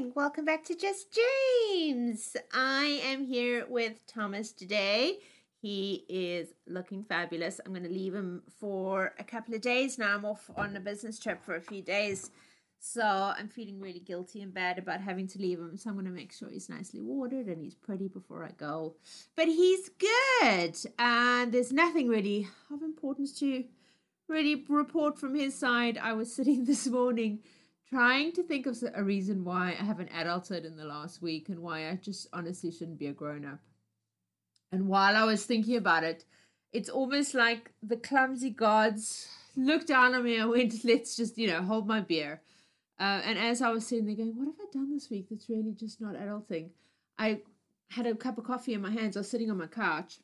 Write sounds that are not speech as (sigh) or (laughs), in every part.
morning. Welcome back to Just James. I am here with Thomas today. He is looking fabulous. I'm going to leave him for a couple of days now. I'm off on a business trip for a few days. So I'm feeling really guilty and bad about having to leave him. So I'm going to make sure he's nicely watered and he's pretty before I go. But he's good. And there's nothing really of importance to really report from his side. I was (laughs) sitting this morning trying to think of a reason why I haven't adulted in the last week and why I just honestly shouldn't be a grown up. And while I was thinking about it, it's almost like the clumsy gods looked down on me and went, (laughs) let's just, you know, hold my beer. Uh, and as I was sitting there going, what have I done this week that's really just not adulting? I had a cup of coffee in my hands. I was sitting on my couch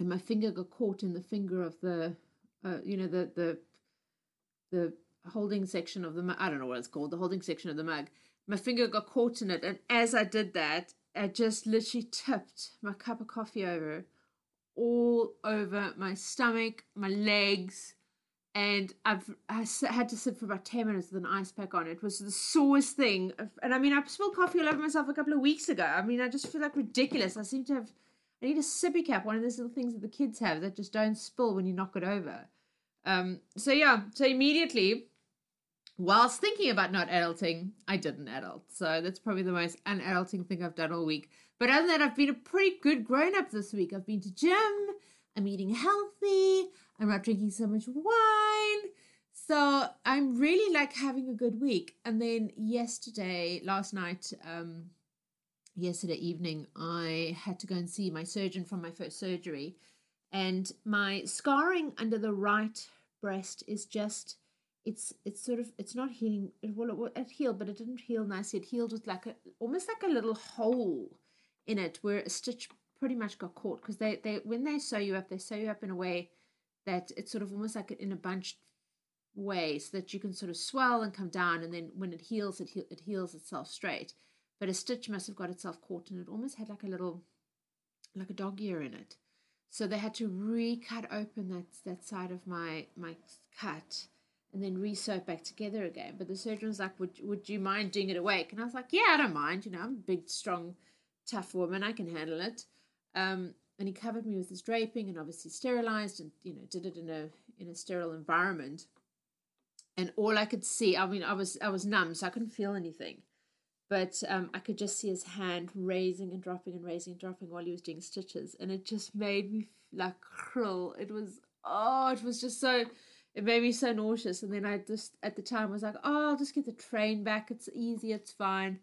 and my finger got caught in the finger of the, uh, you know, the, the, the holding section of the mug. I don't know what it's called, the holding section of the mug. My finger got caught in it, and as I did that, I just literally tipped my cup of coffee over, all over my stomach, my legs, and I've I had to sit for about ten minutes with an ice pack on. It was the sorest thing, and I mean I spilled coffee all over myself a couple of weeks ago. I mean I just feel like ridiculous. I seem to have I need a sippy cap, one of those little things that the kids have that just don't spill when you knock it over. Um, so yeah, so immediately whilst thinking about not adulting, I didn't adult. So that's probably the most unadulting thing I've done all week. But other than that, I've been a pretty good grown up this week. I've been to gym, I'm eating healthy, I'm not drinking so much wine. So I'm really like having a good week. And then yesterday, last night, um, yesterday evening, I had to go and see my surgeon from my first surgery. And my scarring under the right breast is just it's it's sort of it's not healing well it, it healed but it didn't heal nicely. It healed with like a almost like a little hole in it where a stitch pretty much got caught because they they when they sew you up they sew you up in a way that it's sort of almost like in a bunched way so that you can sort of swell and come down and then when it heals it, it heals itself straight. But a stitch must have got itself caught and it almost had like a little like a dog ear in it. So they had to recut open that that side of my my cut and then it back together again. But the surgeon was like, would, would you mind doing it awake? And I was like, yeah, I don't mind. You know, I'm a big, strong, tough woman. I can handle it. Um, and he covered me with his draping and obviously sterilized and, you know, did it in a, in a sterile environment. And all I could see, I mean, I was, I was numb, so I couldn't feel anything. But um, I could just see his hand raising and dropping and raising and dropping while he was doing stitches. And it just made me like cruel. It was, oh, it was just so it made me so nauseous. And then I just, at the time, was like, oh, I'll just get the train back. It's easy, it's fine.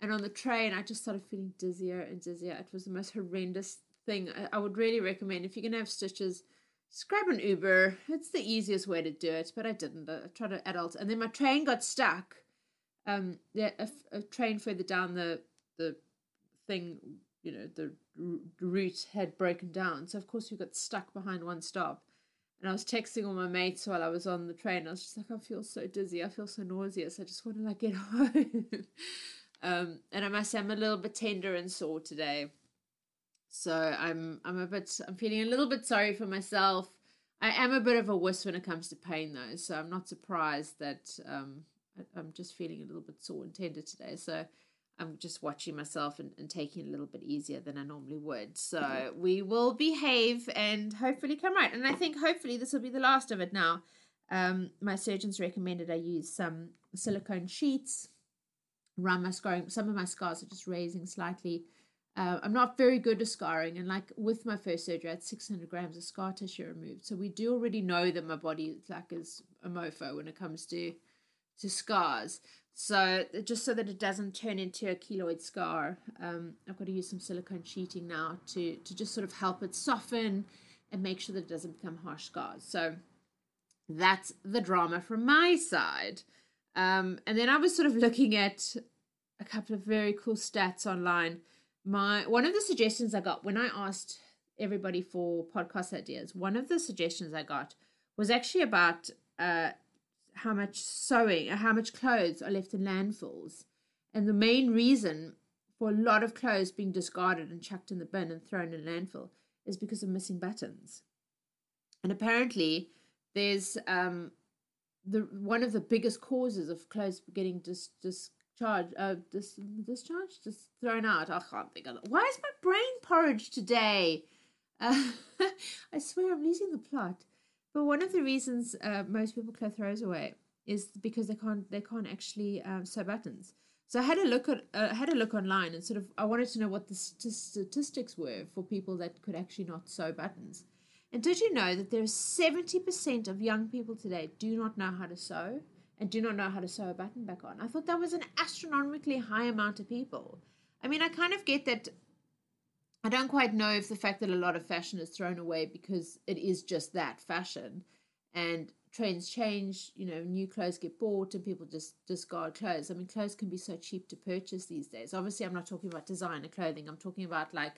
And on the train, I just started feeling dizzier and dizzier. It was the most horrendous thing. I, I would really recommend if you're going to have stitches, just grab an Uber. It's the easiest way to do it, but I didn't. I tried to adult. And then my train got stuck. Um, yeah, a, a train further down the, the thing, you know, the route had broken down. So, of course, we got stuck behind one stop and I was texting all my mates while I was on the train. I was just like, I feel so dizzy. I feel so nauseous. I just want to like get (laughs) home. um, and I must say, I'm a little bit tender and sore today. So I'm I'm a bit I'm feeling a little bit sorry for myself. I am a bit of a wuss when it comes to pain though, so I'm not surprised that um, I, I'm just feeling a little bit sore and tender today. So I'm just watching myself and, and taking it a little bit easier than I normally would. So we will behave and hopefully come right. And I think hopefully this will be the last of it now. Um, my surgeons recommended I use some silicone sheets around my scarring. Some of my scars are just raising slightly. Uh, I'm not very good at scarring, and like with my first surgery, I had 600 grams of scar tissue removed. So we do already know that my body is like is a mofo when it comes to to scars. So just so that it doesn't turn into a keloid scar, um, I've got to use some silicone sheeting now to to just sort of help it soften and make sure that it doesn't become harsh scars. So that's the drama from my side. Um, and then I was sort of looking at a couple of very cool stats online. My one of the suggestions I got when I asked everybody for podcast ideas, one of the suggestions I got was actually about uh, how much sewing, how much clothes are left in landfills. And the main reason for a lot of clothes being discarded and chucked in the bin and thrown in landfill is because of missing buttons. And apparently, there's um, the one of the biggest causes of clothes getting dis, dis, charge uh dis- discharge just thrown out. I can't think of it. Why is my brain porridge today? Uh, (laughs) i swear i'm losing the plot but one of the reasons uh, most people throw throws away is because they can't they can't actually um, sew buttons so i had a look at uh, had a look online and sort of i wanted to know what the st- statistics were for people that could actually not sew buttons and did you know that there's 70% of young people today do not know how to sew and do not know how to sew a button back on. I thought that was an astronomically high amount of people. I mean, I kind of get that. I don't quite know if the fact that a lot of fashion is thrown away because it is just that fashion and trends change, you know, new clothes get bought and people just discard clothes. I mean, clothes can be so cheap to purchase these days. Obviously, I'm not talking about designer clothing, I'm talking about like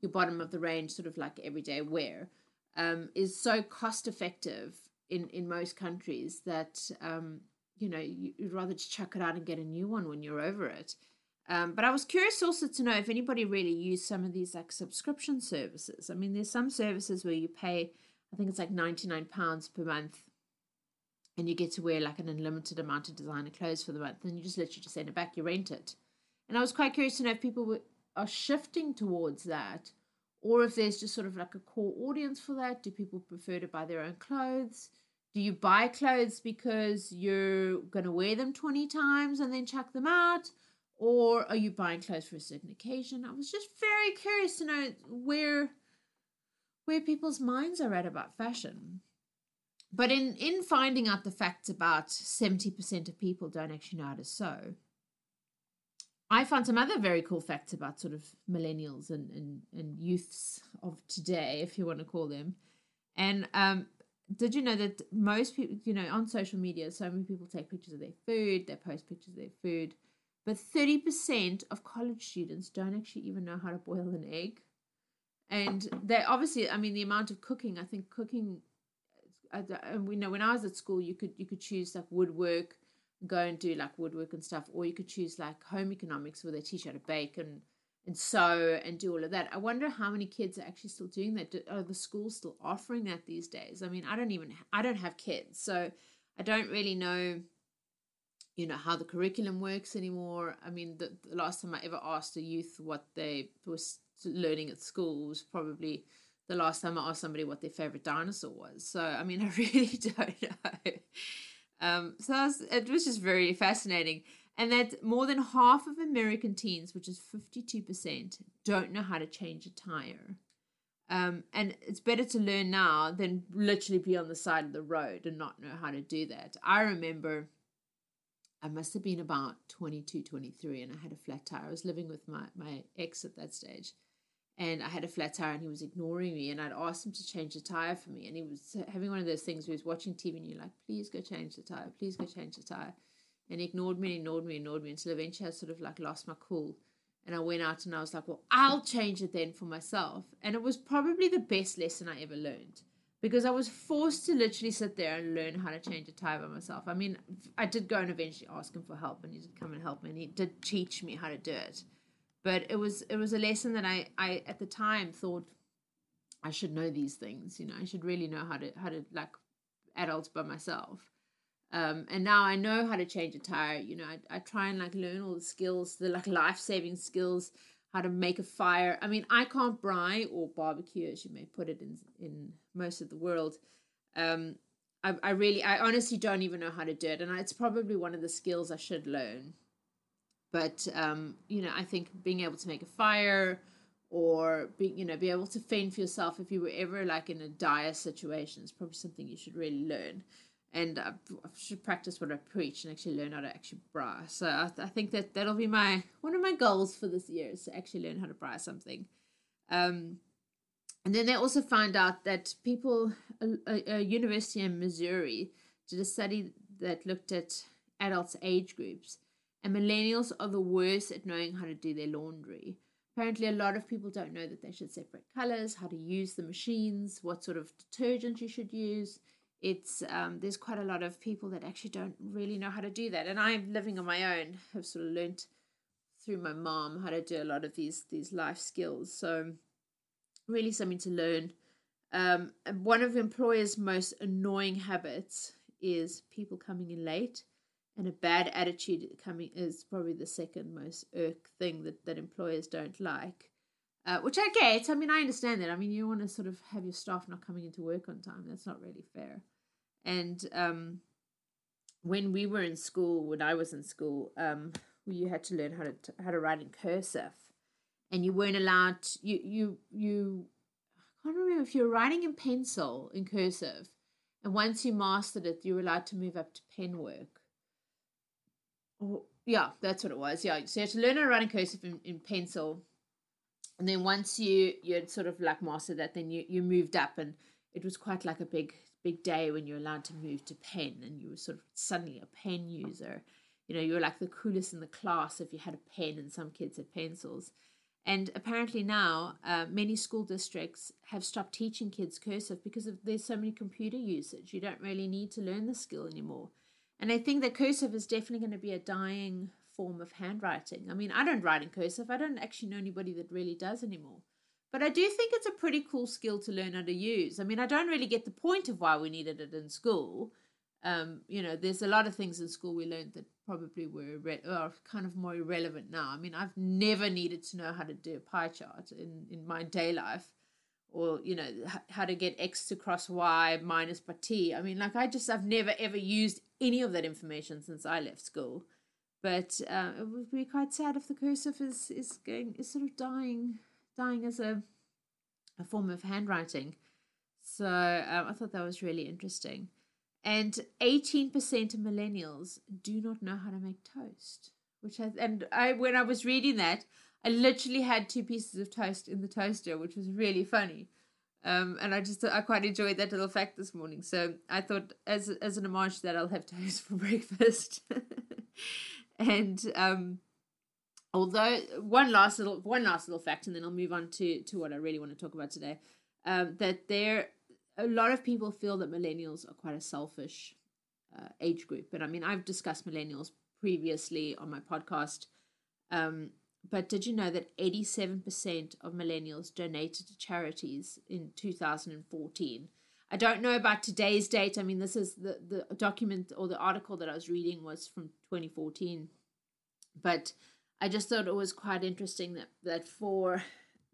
your bottom of the range, sort of like everyday wear, um, is so cost effective in in most countries that um, you know you'd rather just chuck it out and get a new one when you're over it. Um, but I was curious also to know if anybody really used some of these like subscription services. I mean, there's some services where you pay, I think it's like ninety nine pounds per month, and you get to wear like an unlimited amount of designer clothes for the month, and you just literally just send it back, you rent it. And I was quite curious to know if people were, are shifting towards that, or if there's just sort of like a core audience for that. Do people prefer to buy their own clothes? Do you buy clothes because you're going to wear them 20 times and then chuck them out? Or are you buying clothes for a certain occasion? I was just very curious to know where where people's minds are at about fashion. But in, in finding out the facts about 70% of people don't actually know how to sew, I found some other very cool facts about sort of millennials and, and, and youths of today, if you want to call them. And um, did you know that most people, you know, on social media, so many people take pictures of their food, they post pictures of their food, but 30% of college students don't actually even know how to boil an egg. And they obviously, I mean, the amount of cooking, I think cooking, uh, and we know when I was at school, you could you could choose like woodwork, go and do like woodwork and stuff, or you could choose like home economics where they teach you how to bake and and sew and do all of that. I wonder how many kids are actually still doing that. Are the schools still offering that these days? I mean, I don't even I don't have kids, so I don't really know, you know, how the curriculum works anymore. I mean, the, the last time I ever asked a youth what they was learning at school was probably the last time I asked somebody what their favorite dinosaur was. So I mean, (laughs) I really don't know. Um, so was, it was just very fascinating and that more than half of American teens, which is 52%, don't know how to change a tire. Um, and it's better to learn now than literally be on the side of the road and not know how to do that. I remember I must have been about 22, 23, and I had a flat tire. I was living with my, my ex at that stage, and I had a flat tire, and he was ignoring me. And I'd asked him to change the tire for me, and he was having one of those things where he was watching TV, and you're like, please go change the tire, please go change the tire and he ignored me, and ignored me, ignored me until eventually I sort of like lost my cool. And I went out and I was like, well, I'll change it then for myself. And it was probably the best lesson I ever learned because I was forced to literally sit there and learn how to change a tire by myself. I mean, I did go and eventually ask him for help and he did come and help me and he did teach me how to do it. But it was it was a lesson that I, I at the time thought I should know these things, you know, I should really know how to how to like adults by myself. Um, and now I know how to change a tire. You know, I, I try and like learn all the skills, the like life saving skills, how to make a fire. I mean, I can't braai or barbecue, as you may put it in in most of the world. Um, I, I really, I honestly don't even know how to do it, and it's probably one of the skills I should learn. But um, you know, I think being able to make a fire or be you know be able to fend for yourself if you were ever like in a dire situation is probably something you should really learn and I, should practice what I preach and actually learn how to actually braai. So I, I, think that that'll be my one of my goals for this year is to actually learn how to braai something. Um, and then they also found out that people, a, a, university in Missouri did a study that looked at adults' age groups, and millennials are the worst at knowing how to do their laundry. Apparently, a lot of people don't know that they should separate colors, how to use the machines, what sort of detergent you should use it's um, there's quite a lot of people that actually don't really know how to do that and i'm living on my own have sort of learnt through my mom how to do a lot of these these life skills so really something to learn um, one of employers most annoying habits is people coming in late and a bad attitude coming is probably the second most irk thing that, that employers don't like. Uh, which I get. I mean, I understand that. I mean, you want to sort of have your staff not coming into work on time. That's not really fair. And um, when we were in school, when I was in school, um, you had to learn how to how to write in cursive, and you weren't allowed. To, you you you. I can't remember if you were writing in pencil in cursive, and once you mastered it, you were allowed to move up to pen work. Or yeah, that's what it was. Yeah, so you had to learn how to write in cursive in, in pencil, and then once you you had sort of like mastered that, then you you moved up, and it was quite like a big big day when you're allowed to move to pen and you were sort of suddenly a pen user. You know, you were like the coolest in the class if you had a pen, and some kids had pencils. And apparently now, uh, many school districts have stopped teaching kids cursive because of, there's so many computer usage. You don't really need to learn the skill anymore. And I think that cursive is definitely going to be a dying form of handwriting. I mean, I don't write in cursive. I don't actually know anybody that really does anymore. But I do think it's a pretty cool skill to learn how to use. I mean, I don't really get the point of why we needed it in school. Um, you know, there's a lot of things in school we learned that probably were re- are kind of more irrelevant now. I mean, I've never needed to know how to do a pie chart in, in my day life or, you know, h- how to get x to cross y minus by t. I mean, like, I just, I've never ever used any of that information since I left school. But uh, it would be quite sad if the cursive is, is going, is sort of dying dying as a a form of handwriting. So um, I thought that was really interesting. And 18% of millennials do not know how to make toast, which I, and I when I was reading that, I literally had two pieces of toast in the toaster, which was really funny. Um, and I just I quite enjoyed that little fact this morning. So I thought as as an homage that I'll have toast (laughs) for breakfast. (laughs) and um, although one last little one last little fact and then i'll move on to to what i really want to talk about today. Um, that there a lot of people feel that millennials are quite a selfish uh, age group. And i mean i've discussed millennials previously on my podcast. Um, but did you know that 87% of millennials donated to charities in 2014 i don't know about today's date. I mean this is the the document or the article that i was reading was from 2014 but I just thought it was quite interesting that that for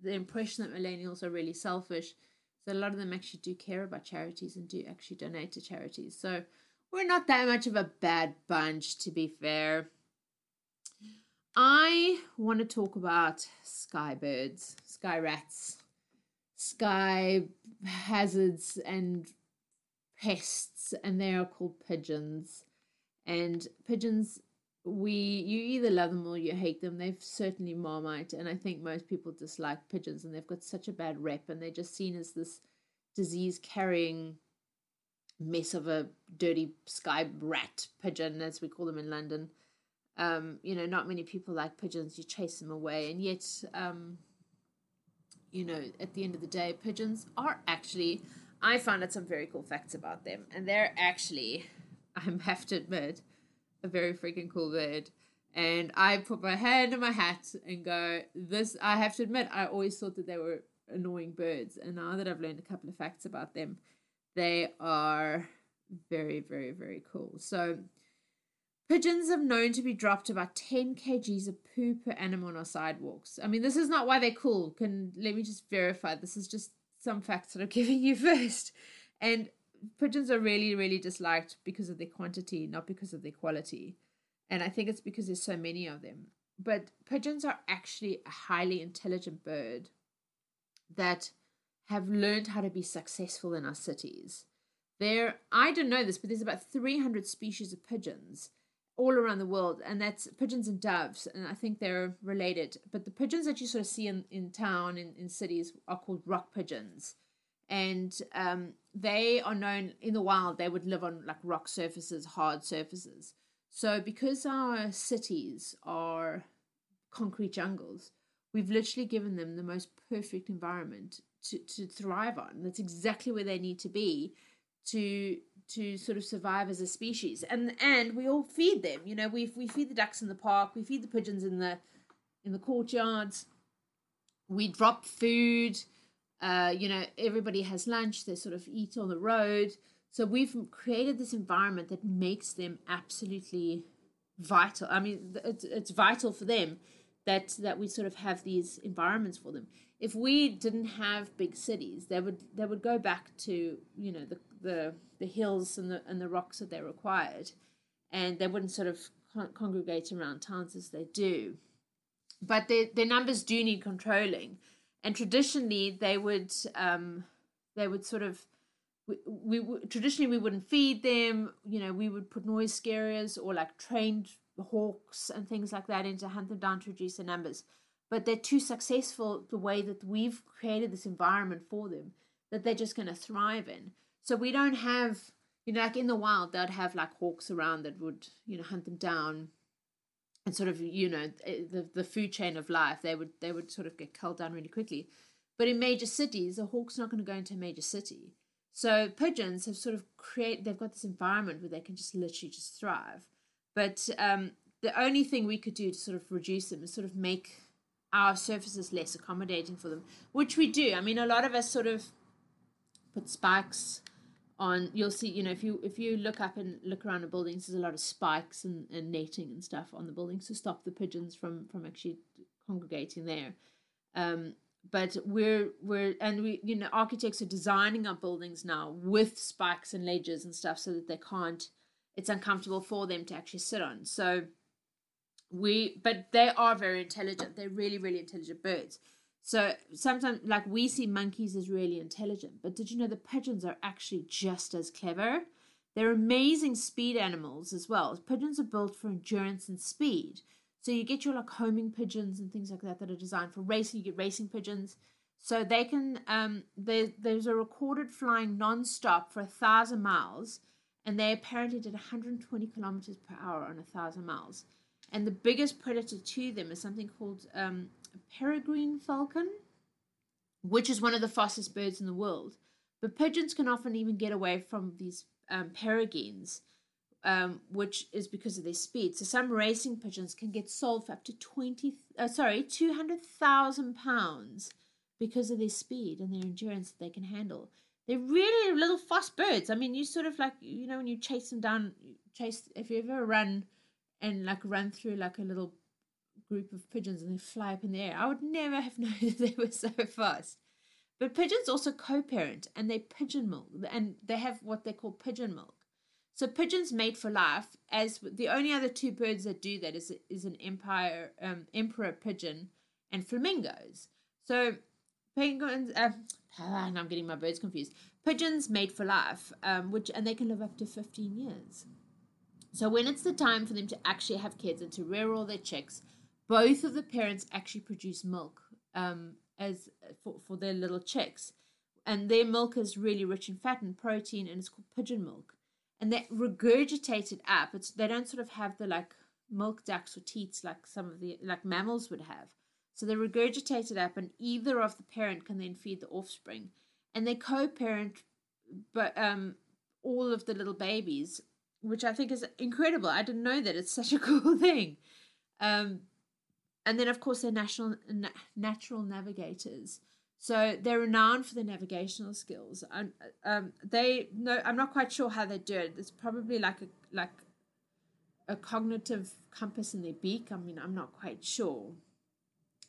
the impression that millennials are really selfish, so a lot of them actually do care about charities and do actually donate to charities. So we're not that much of a bad bunch, to be fair. I want to talk about sky birds, sky rats, sky hazards, and pests, and they are called pigeons. And pigeons we you either love them or you hate them. They've certainly marmite, and I think most people dislike pigeons, and they've got such a bad rep, and they're just seen as this disease carrying mess of a dirty sky rat pigeon, as we call them in London. Um, you know, not many people like pigeons. You chase them away, and yet, um, you know, at the end of the day, pigeons are actually. I found out some very cool facts about them, and they're actually, (laughs) I have to admit, a very freaking cool bird. And I put my hand in my hat and go, this, I have to admit, I always thought that they were annoying birds. And now that I've learned a couple of facts about them, they are very, very, very cool. So, pigeons are known to be dropped about 10 kgs of poo per annum on our sidewalks. I mean, this is not why they're cool. Can let me just verify. This is just some facts that I'm (laughs) giving you first. And pigeons are really, really disliked because of their quantity, not because of their quality. And I think it's because there's so many of them. But pigeons are actually a highly intelligent bird that have learned how to be successful in our cities. There, I don't know this, but there's about 300 species of pigeons all around the world, and that's pigeons and doves, and I think they're related. But the pigeons that you sort of see in, in town, in, in cities, are called rock pigeons and um, they are known in the wild. They would live on like rock surfaces, hard surfaces. So because our cities are concrete jungles, we've literally given them the most perfect environment to, to thrive on. That's exactly where they need to be to to sort of survive as a species. And and we all feed them. You know, we we feed the ducks in the park, we feed the pigeons in the in the courtyards. We drop food uh, you know, everybody has lunch, they sort of eat on the road. So we've created this environment that makes them absolutely vital. I mean, it's, it's vital for them that that we sort of have these environments for them. If we didn't have big cities, they would they would go back to you know the the, the hills and the and the rocks that they required, and they wouldn't sort of con- congregate around towns as they do. But their their numbers do need controlling, and traditionally they would um, they would sort of we, we traditionally we wouldn't feed them. You know, we would put noise scarers or like trained hawks and things like that in to hunt them down to reduce their numbers. But they're too successful the way that we've created this environment for them that they're just going to thrive in. So we don't have, you know, like in the wild, they'd have like hawks around that would, you know, hunt them down and sort of, you know, eh, the, the food chain of life. They would they would sort of get culled down really quickly. But in major cities, a hawk's not going to go into a major city. So pigeons have sort of create they've got this environment where they can just literally just thrive. But um, the only thing we could do to sort of reduce them is sort of make our surfaces less accommodating for them, which we do. I mean, a lot of us sort of put spikes on. You'll see, you know, if you if you look up and look around the buildings, there's a lot of spikes and, and netting and stuff on the buildings to stop the pigeons from from actually congregating there. Um, but we're we're and we you know architects are designing our buildings now with spikes and ledges and stuff so that they can't it's uncomfortable for them to actually sit on so we but they are very intelligent they're really really intelligent birds so sometimes like we see monkeys as really intelligent but did you know the pigeons are actually just as clever they're amazing speed animals as well pigeons are built for endurance and speed so you get your like homing pigeons and things like that that are designed for racing. You get racing pigeons. So they can um there, there's a recorded flying non-stop for a thousand miles and they apparently did 120 kilometers per hour on a thousand miles. And the biggest predator to them is something called um, peregrine falcon, which is one of the fastest birds in the world. But pigeons can often even get away from these um, peregrines um, which is because of their speed. So some racing pigeons can get sold for up to twenty, uh, sorry, two hundred thousand pounds because of their speed and their endurance that they can handle. They're really little fast birds. I mean, you sort of like you know when you chase them down, chase if you ever run and like run through like a little group of pigeons and they fly up in the air. I would never have (laughs) known they were so fast. But pigeons also co-parent and they pigeon milk and they have what they call pigeon milk. So pigeons mate for life. As the only other two birds that do that is is an empire um, emperor pigeon and flamingos. So penguins. Uh, (sighs) and I'm getting my birds confused. Pigeons mate for life, um, which and they can live up to 15 years. So when it's the time for them to actually have kids and to rear all their chicks, both of the parents actually produce milk um, as for, for their little chicks, and their milk is really rich in fat and protein, and it's called pigeon milk and they regurgitate it up. It's they don't sort of have the like milk ducts or teats like some of the like mammals would have. So they regurgitate it up, and either of the parent can then feed the offspring, and they co-parent, but um, all of the little babies, which I think is incredible. I didn't know that it's such a (laughs) cool thing. Um, and then of course they're national na- natural navigators. So they're renowned for their navigational skills. And um, they no, I'm not quite sure how they do it. It's probably like a like a cognitive compass in their beak. I mean, I'm not quite sure.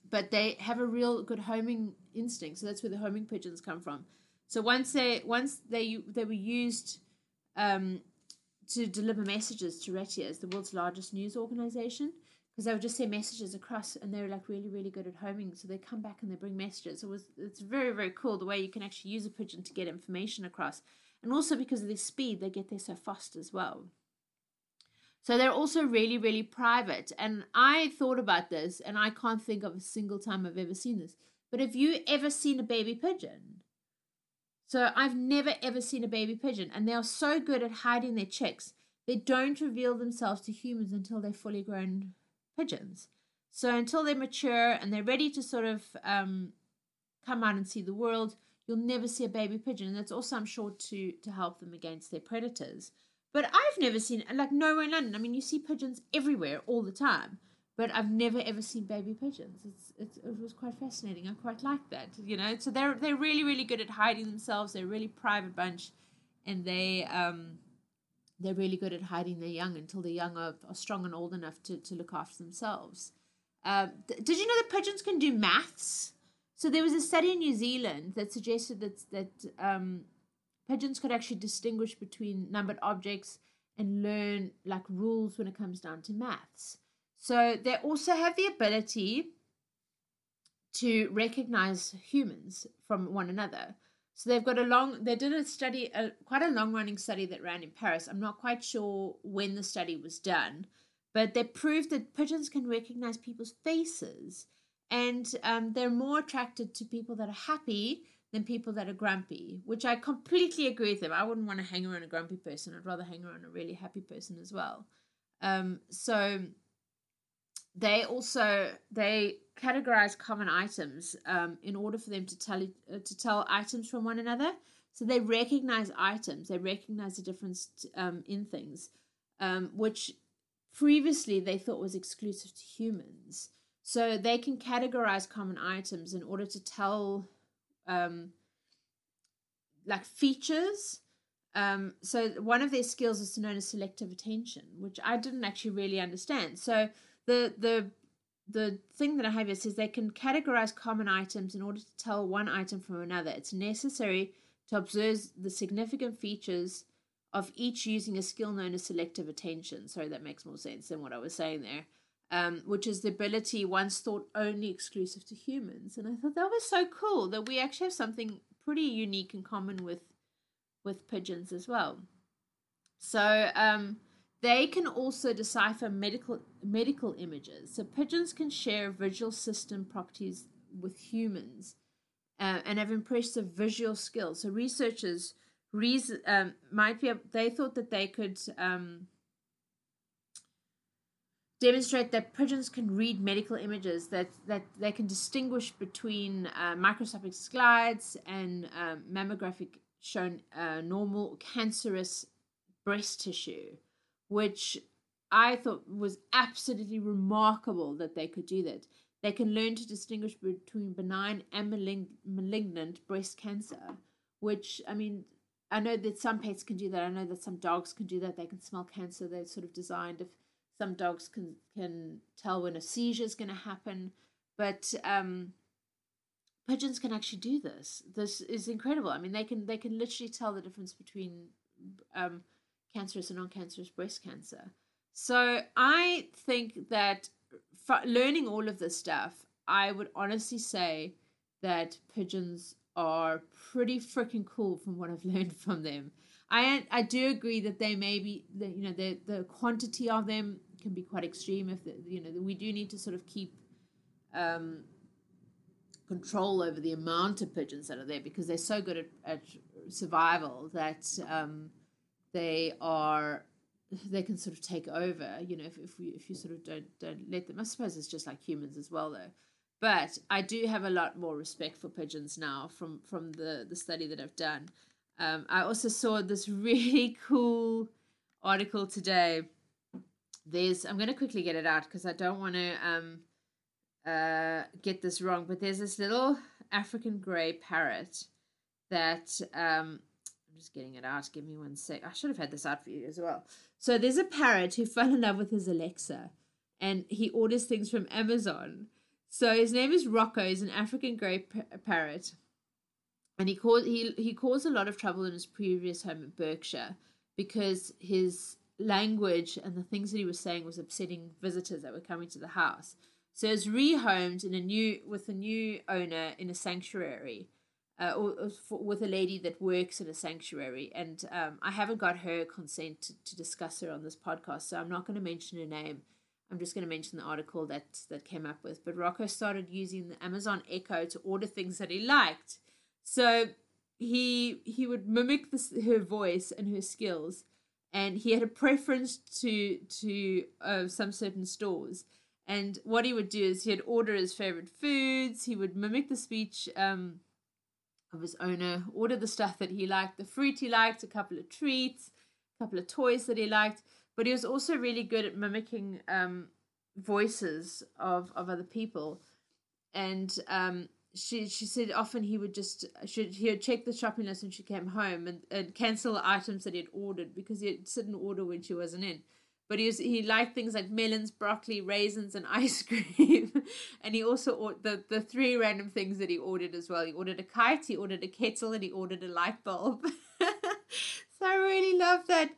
But they have a real good homing instinct. So that's where the homing pigeons come from. So once they once they they were used um, to deliver messages to Reuters, the world's largest news organization because they would just send messages across and they're like really really good at homing so they come back and they bring messages. It was it's very very cool the way you can actually use a pigeon to get information across and also because of their speed they get there so fast as well. So they're also really really private and i thought about this and i can't think of a single time i've ever seen this but have you ever seen a baby pigeon? So i've never ever seen a baby pigeon and they are so good at hiding their chicks. They don't reveal themselves to humans until they're fully grown pigeons. So until they mature and they're ready to sort of um, come out and see the world, you'll never see a baby pigeon. And that's also, I'm sure, to to help them against their predators. But I've never seen like nowhere in London. I mean, you see pigeons everywhere all the time, but I've never ever seen baby pigeons. It's, it's it was quite fascinating. I quite like that, you know. So they're they're really really good at hiding themselves. They're a really private bunch, and they um, they're really good at hiding their young until the young are, are strong and old enough to, to look after themselves. Th- did you know that pigeons can do maths? So there was a study in New Zealand that suggested that that um, pigeons could actually distinguish between numbered objects and learn like rules when it comes down to maths. So they also have the ability to recognize humans from one another. So they've got a long, they did a study, a, quite a long running study that ran in Paris. I'm not quite sure when the study was done, but they proved that pigeons can recognize people's faces and um, they're more attracted to people that are happy than people that are grumpy, which I completely agree with them. I wouldn't want to hang around a grumpy person. I'd rather hang around a really happy person as well. Um, so they also they categorize common items um, in order for them to tell uh, to tell items from one another. So they recognize items. They recognize the difference um, in things, um, which previously they thought was exclusive to humans. So they can categorize common items in order to tell um, like features. Um, so one of their skills is to known as selective attention, which I didn't actually really understand. So the the the thing that I have here says they can categorize common items in order to tell one item from another. It's necessary to observe the significant features of each using a skill known as selective attention. Sorry, that makes more sense than what I was saying there. Um, which is the ability once thought only exclusive to humans. And I thought that was so cool that we actually have something pretty unique in common with with pigeons as well. So um, they can also decipher medical medical images. So pigeons can share visual system properties with humans uh, and have impressive visual skills. So researchers reason, um, might be they thought that they could um, demonstrate that pigeons can read medical images that that they can distinguish between uh, microscopic slides and um, mammographic shown uh, normal cancerous breast tissue which I thought was absolutely remarkable that they could do that. They can learn to distinguish between benign and malignant breast cancer, which, I mean, I know that some pets can do that. I know that some dogs can do that. They can smell cancer. They're sort of designed if some dogs can can tell when a seizure is going to happen, but um, pigeons can actually do this. This is incredible. I mean, they can they can literally tell the difference between um, cancerous and non-cancerous breast cancer. So I think that learning all of this stuff, I would honestly say that pigeons are pretty freaking cool from what I've (laughs) learned from them. I I do agree that they may be the you know the the quantity of them can be quite extreme. If the, you know we do need to sort of keep um, control over the amount of pigeons that are there because they're so good at, at survival that um, they are they can sort of take over you know if, if we if you sort of don't don't let them. I suppose it's just like humans as well though. But i do have a lot more respect for pigeons now from from the the study that i've done. Um, i also saw this (laughs) really cool article today. There's i'm going to quickly get it out because i don't want to um uh get this wrong but there's this little african gray parrot that um just getting it out. Give me one sec. I should have had this out for you as well. So there's a parrot who (laughs) fell in love with his Alexa and he orders things from Amazon. So his name is Rocco. He's an African grey parrot. And he caused he he caused a lot of trouble in his previous home in Berkshire because his language and the things that he was saying was upsetting visitors that were coming to the house. So he was rehomed in a new with a new owner in a sanctuary uh, or, with a lady that works in a sanctuary. And um, I haven't got her consent to, to discuss her on this podcast, so I'm not going to mention her name. I'm just going to mention the article that that came up with. But Rocco started using the Amazon Echo to order things that he liked. So he he would mimic this, her voice and her skills, and he had a preference to to uh, some certain stores. And what he would do is he'd order his favorite foods. He would mimic the speech. Um, of his owner, ordered the stuff that he liked, the fruit he liked, a couple of treats, a couple of toys that he liked. But he was also really good at mimicking um, voices of, of other people. And um, she she said often he would just should he would check the shopping list when she came home and, and cancel the items that he had ordered because he'd sit and order when she wasn't in. But he was he liked things like melons, broccoli, raisins, and (laughs) ice cream. and he also ordered the the three random things that he ordered as well. He ordered a kite, he ordered a kettle, and he ordered a light bulb. (laughs) so I really love that.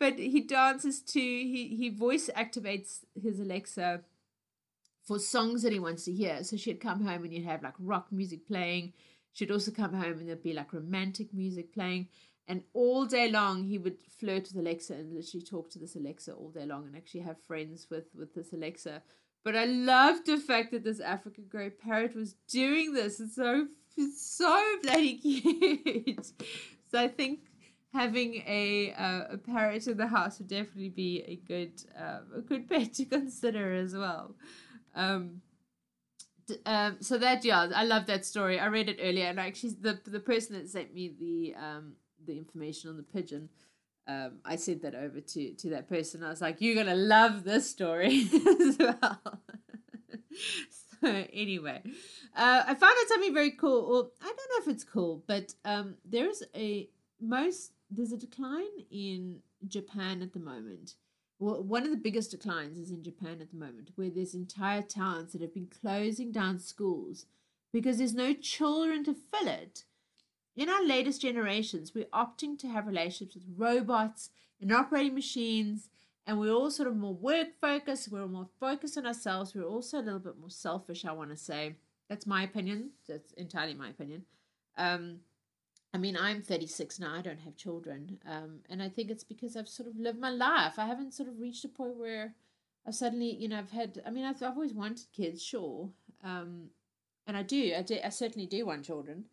But he dances to he he voice activates his Alexa for songs that he wants to hear. So she'd come home and you'd have like rock music playing. She'd also come home and there'd be like romantic music playing. And all day long he would flirt with Alexa and literally talk to this Alexa all day long and actually have friends with, with this Alexa. But I loved the fact that this African grey parrot was doing this. It's so so bloody (laughs) cute. so I think having a uh, a parrot in the house would definitely be a good uh, a good pet to (laughs) consider as well. Um, um, so that yeah, I love that story. I read it earlier, and actually the the person that sent me the um the information on the pigeon, um, I sent that over to to that person. I was like, you're gonna love this story (laughs) as well. (laughs) so anyway, uh, I found out something very cool. Well, I don't know if it's cool, but um, there's a most there's a decline in Japan at the moment well, one of the biggest declines is in Japan at the moment, where there's entire towns that have been closing down schools because there's no children to fill it. In our latest generations, we're opting to have relationships with robots and operating machines, and we're all sort of more work focused. We're more focused on ourselves. We're also a little bit more selfish, I want to say. That's my opinion. That's entirely my opinion. Um, I mean, I'm 36 now. I don't have children. Um, and I think it's because I've sort of lived my life. I haven't sort of reached a point where I've suddenly, you know, I've had, I mean, I've, I've always wanted kids, sure. Um, and I do, I do, I certainly do want children.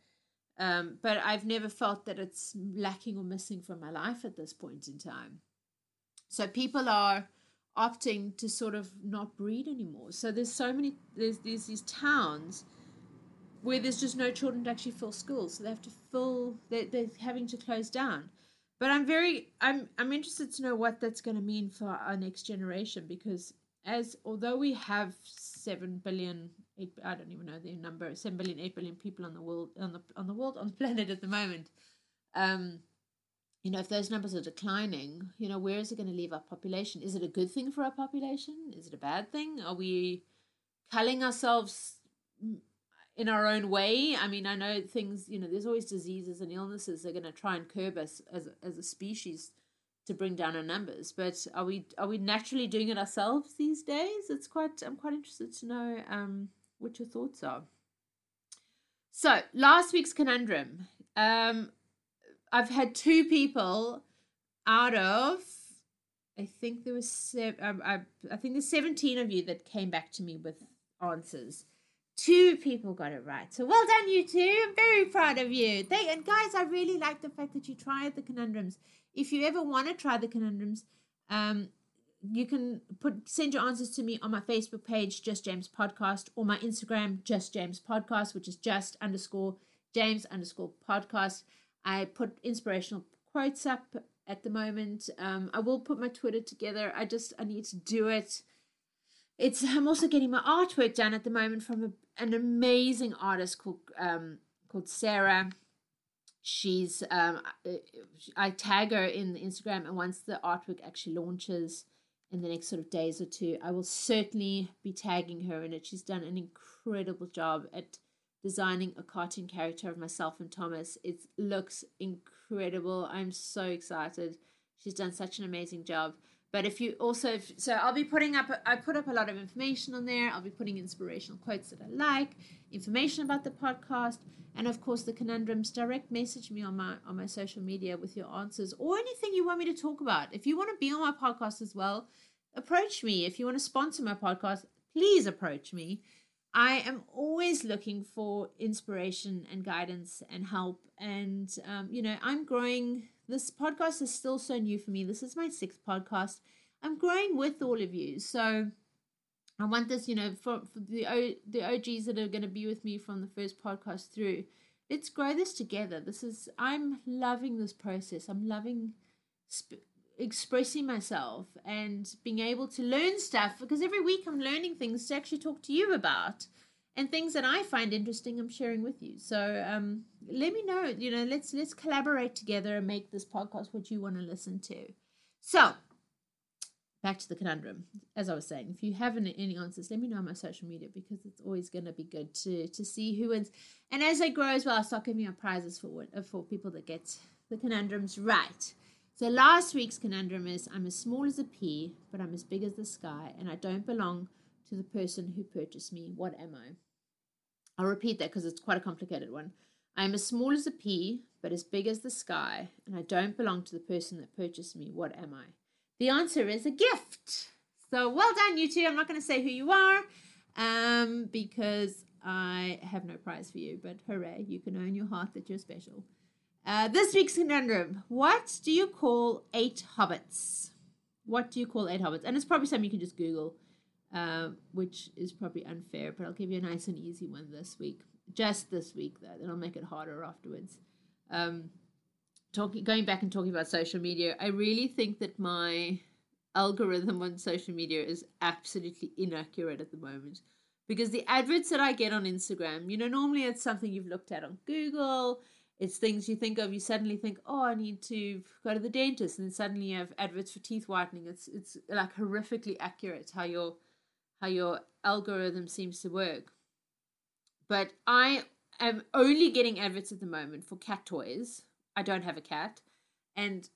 Um, but I've never felt that it's lacking or missing from my life at this point in time. So people are opting to sort of not breed anymore. So there's so many, there's, there's these towns where there's just no children to actually fill schools, so they have to fill. They're, they're having to close down. But I'm very, I'm, I'm interested to know what that's going to mean for our next generation because as although we have seven billion, eight, I don't even know the number, seven billion, eight billion people on the world, on the on the world, on the (laughs) planet at the moment. Um, you know, if those numbers are declining, you know, where is it going to leave our population? Is it a good thing for our population? Is it a bad thing? Are we culling ourselves in our own way. I mean, I know things, you know, there's always diseases and illnesses that are going to try and curb us as, as a species to bring down our numbers. But are we are we naturally doing it ourselves these days? It's quite I'm quite interested to know um, what your thoughts are. So last week's conundrum, um, I've had two people out of I think there was seven, um, I, I think there's 17 of you that came back to me with answers. Two people got it right. So well done, you two. I'm very proud of you. They, and guys, I really like the fact that you tried the conundrums. If you ever want to try the conundrums, um, you can put send your answers to me on my Facebook page, Just James Podcast, or my Instagram, Just James Podcast, which is just underscore James underscore podcast. I put inspirational quotes up at the moment. Um, I will put my Twitter together. I just I need to do it it's I'm also getting my artwork done at the moment from a, an amazing artist called um, called Sarah. She's um, I tag her in the Instagram, and once the artwork actually launches in the next sort of days or two, I will certainly be tagging her in it. She's done an incredible job at designing a cartoon character of myself and Thomas. It looks incredible. I'm so excited. She's done such an amazing job. But if you also, if, so I'll be putting up, I put up a lot of information on there. I'll be putting inspirational quotes that I like, information about the podcast, and of course the conundrums. Direct message me on my on my social media with your answers or anything you want me to talk about. If you want to be on my podcast as well, approach me. If you want to sponsor my podcast, please approach me. I am always looking for inspiration and guidance and help. And, um, you know, I'm growing this podcast is still so new for me. This is my sixth podcast. I'm growing with all of you. So I want this, you know, for, for the o, the OGs that are going to be with me from the first podcast through. Let's grow this together. This is I'm loving this process. I'm loving sp- expressing myself and being able to learn stuff because every week I'm learning things to actually talk to you about. And things that I find interesting, I'm sharing with you. So um, let me know. You know, let's let's collaborate together and make this podcast what you want to listen to. So back to the conundrum. As I was saying, if you have any, any answers, let me know on my social media because it's always going to be good to to see who wins. And as I grow as well, I'll start giving out prizes for for people that get the conundrums right. So last week's conundrum is I'm as small as a pea, but I'm as big as the sky, and I don't belong to the person who purchased me. What am I? I'll repeat that because it's quite a complicated one. I am as small as a pea, but as big as the sky, and I don't belong to the person that purchased me. What am I? The answer is a gift. So well done, you two. I'm not going to say who you are um, because I have no prize for you, but hooray, you can own your heart that you're special. Uh, this week's conundrum What do you call eight hobbits? What do you call eight hobbits? And it's probably something you can just Google, uh, which is probably unfair, but I'll give you a nice and easy one this week. Just this week, though, then I'll make it harder afterwards. Um, talking, going back and talking about social media, I really think that my algorithm on social media is absolutely inaccurate at the moment because the adverts that I get on Instagram, you know, normally it's something you've looked at on Google it's things you think of. You suddenly think, "Oh, I need to go to the dentist," and then suddenly you have adverts for teeth whitening. It's it's like horrifically accurate how your how your algorithm seems to work. But I am only getting adverts at the moment for cat toys. I don't have a cat, and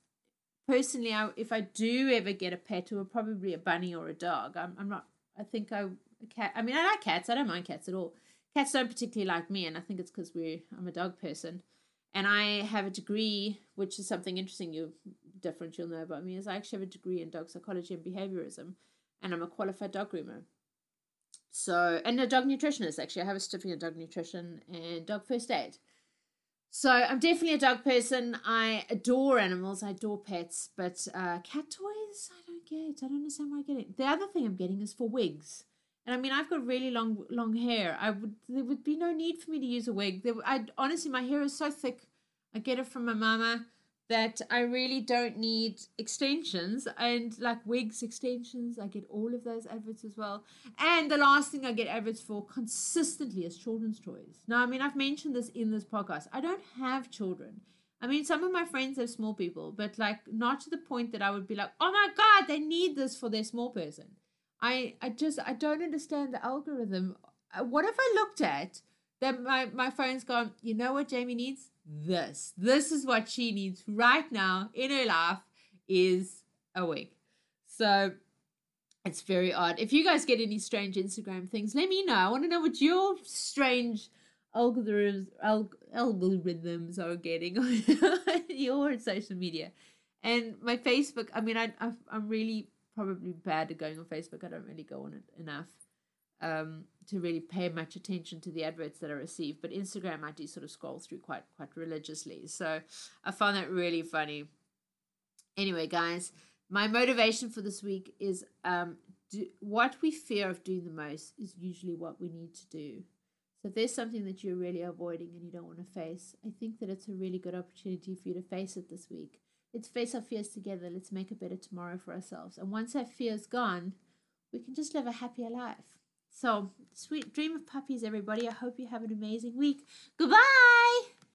personally, I, if I do ever get a pet, it will probably be a bunny or a dog. I'm I'm not. I think I a cat. I mean, I like cats. I don't mind cats at all. Cats don't particularly like me, and I think it's because we I'm a dog person and I have a degree, which is something interesting you different you'll know about me, is I actually have a degree in dog psychology and behaviorism, and I'm a qualified dog groomer. So and a dog nutritionist actually. I have a certificate in dog nutrition and dog first aid. So I'm definitely a dog person. I adore animals. I adore pets, but uh, cat toys I don't get. I don't understand why I get it. The other thing I'm getting is for wigs. And I mean, I've got really long, long hair. I would there would be no need for me to use a wig. There, I honestly, my hair is so thick. I get it from my mama that I really don't need extensions and like wigs extensions. I get all of those adverts as well. And the last thing I get adverts for consistently is children's toys. Now, I mean, I've mentioned this in this podcast. I don't have children. I mean, some of my friends have small people, but like not to the point that I would be like, oh my God, they need this for their small person. I I just I don't understand the algorithm. Uh, what have I looked at that my my phone's gone? You know what Jamie needs? This. This is what she needs right now in her life is a wig. So it's very odd. If you guys get any strange Instagram things, let me know. I want to know what your strange algorithms alg- algorithms are getting on (laughs) your social media. And my Facebook, I mean, I I'm really probably bad at going on Facebook. I don't really go on it enough um, to really pay much attention to the adverts that I receive. But Instagram, I do sort of scroll through quite quite religiously. So I found that really funny. Anyway, guys, my motivation for this week is um, do, what we fear of doing the most is usually what we need to do. So if there's something that you're really avoiding and you don't want to face, I think that it's a really good opportunity for you to face it this week. Let's face our fears together. Let's make a better tomorrow for ourselves. And once that fear's gone, we can just live a happier life. So, sweet dream of puppies, everybody. I hope you have an amazing week. Goodbye.